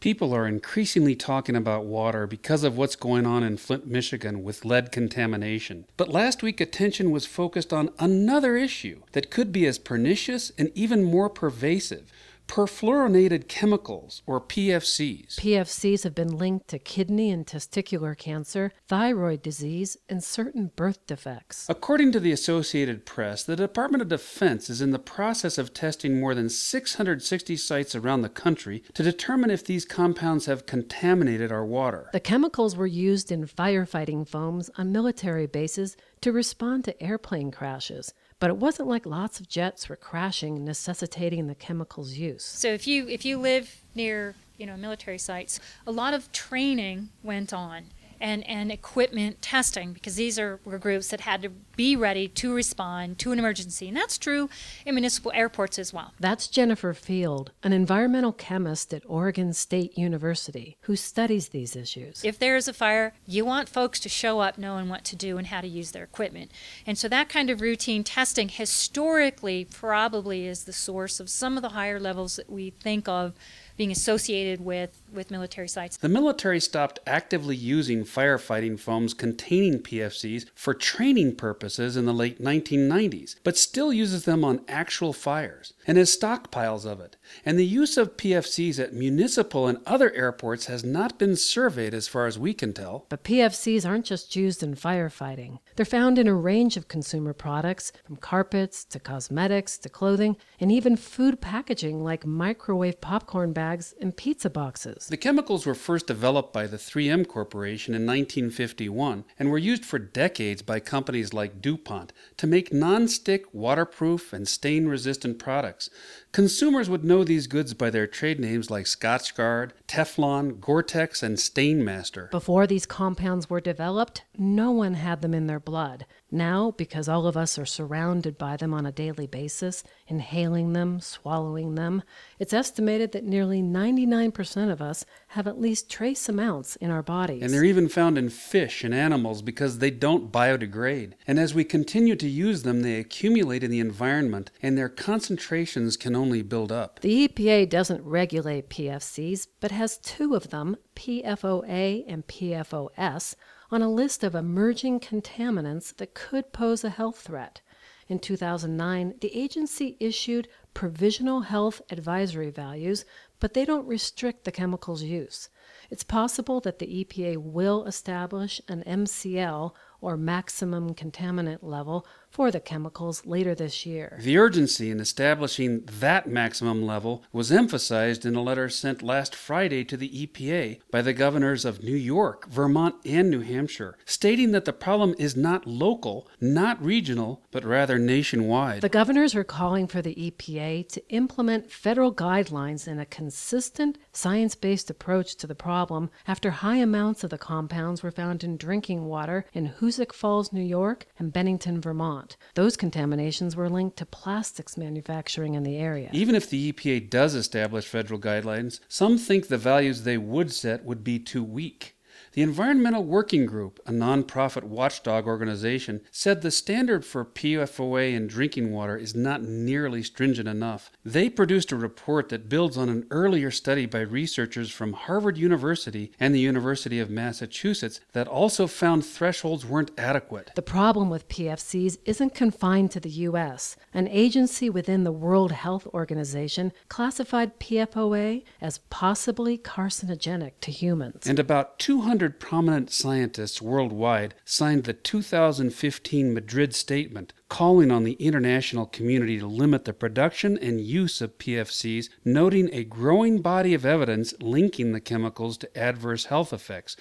People are increasingly talking about water because of what's going on in Flint, Michigan with lead contamination. But last week, attention was focused on another issue that could be as pernicious and even more pervasive perfluorinated chemicals, or PFCs. PFCs have been linked to kidney and testicular cancer, thyroid disease, and certain birth defects. According to the Associated Press, the Department of Defense is in the process of testing more than 660 sites around the country to determine if these compounds have contaminated our water. The chemicals were used in firefighting foams on military bases to respond to airplane crashes. But it wasn't like lots of jets were crashing, necessitating the chemicals' use. So if you if you live near you know military sites, a lot of training went on and, and equipment testing because these are were groups that had to be ready to respond to an emergency. And that's true in municipal airports as well. That's Jennifer Field, an environmental chemist at Oregon State University who studies these issues. If there is a fire, you want folks to show up knowing what to do and how to use their equipment. And so that kind of routine testing historically probably is the source of some of the higher levels that we think of being associated with, with military sites. The military stopped actively using firefighting foams containing PFCs for training purposes in the late 1990s, but still uses them on actual fires and has stockpiles of it. And the use of PFCs at municipal and other airports has not been surveyed as far as we can tell. But PFCs aren't just used in firefighting. They're found in a range of consumer products, from carpets to cosmetics to clothing, and even food packaging like microwave popcorn bags bags and pizza boxes. The chemicals were first developed by the 3M Corporation in 1951 and were used for decades by companies like DuPont to make non-stick, waterproof, and stain-resistant products. Consumers would know these goods by their trade names like Scotchgard, Teflon, Gore-Tex, and Stainmaster. Before these compounds were developed, no one had them in their blood. Now, because all of us are surrounded by them on a daily basis, inhaling them, swallowing them, it's estimated that nearly 99% of us have at least trace amounts in our bodies. And they're even found in fish and animals because they don't biodegrade. And as we continue to use them, they accumulate in the environment and their concentrations can only build up. The EPA doesn't regulate PFCs, but has two of them, PFOA and PFOS on a list of emerging contaminants that could pose a health threat. In 2009, the agency issued provisional health advisory values, but they don't restrict the chemical's use. It's possible that the EPA will establish an MCL or maximum contaminant level for the chemicals later this year. The urgency in establishing that maximum level was emphasized in a letter sent last Friday to the EPA by the governors of New York, Vermont, and New Hampshire, stating that the problem is not local, not regional, but rather nationwide. The governors are calling for the EPA to implement federal guidelines in a consistent, science based approach to the problem after high amounts of the compounds were found in drinking water in Hoosick Falls, New York, and Bennington, Vermont. Those contaminations were linked to plastics manufacturing in the area. Even if the EPA does establish federal guidelines, some think the values they would set would be too weak. The Environmental Working Group, a nonprofit watchdog organization, said the standard for PFOA in drinking water is not nearly stringent enough. They produced a report that builds on an earlier study by researchers from Harvard University and the University of Massachusetts that also found thresholds weren't adequate. The problem with PFCs isn't confined to the U.S. An agency within the World Health Organization classified PFOA as possibly carcinogenic to humans. And about 200 200 prominent scientists worldwide signed the 2015 Madrid Statement calling on the international community to limit the production and use of PFCs, noting a growing body of evidence linking the chemicals to adverse health effects.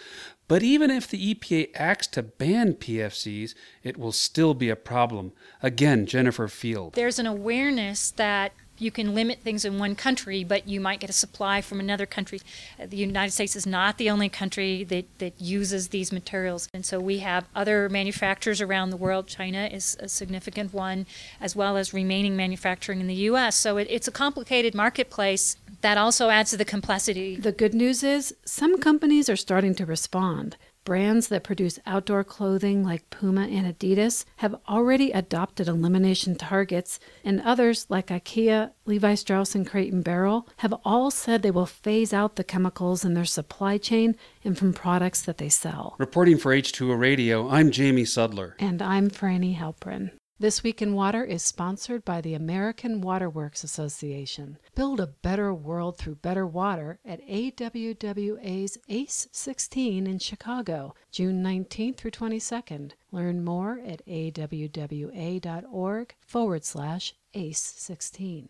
But even if the EPA acts to ban PFCs, it will still be a problem. Again, Jennifer Field. There's an awareness that you can limit things in one country, but you might get a supply from another country. The United States is not the only country that, that uses these materials. And so we have other manufacturers around the world. China is a significant one, as well as remaining manufacturing in the U.S. So it, it's a complicated marketplace that also adds to the complexity. The good news is some companies are starting to respond. Brands that produce outdoor clothing like Puma and Adidas have already adopted elimination targets, and others like IKEA, Levi Strauss, and Crate and Barrel have all said they will phase out the chemicals in their supply chain and from products that they sell. Reporting for H2O Radio, I'm Jamie Sudler. And I'm Frani Halperin. This Week in Water is sponsored by the American Waterworks Association. Build a better world through better water at AWWA's ACE 16 in Chicago, June 19th through 22nd. Learn more at awwa.org forward slash ACE 16.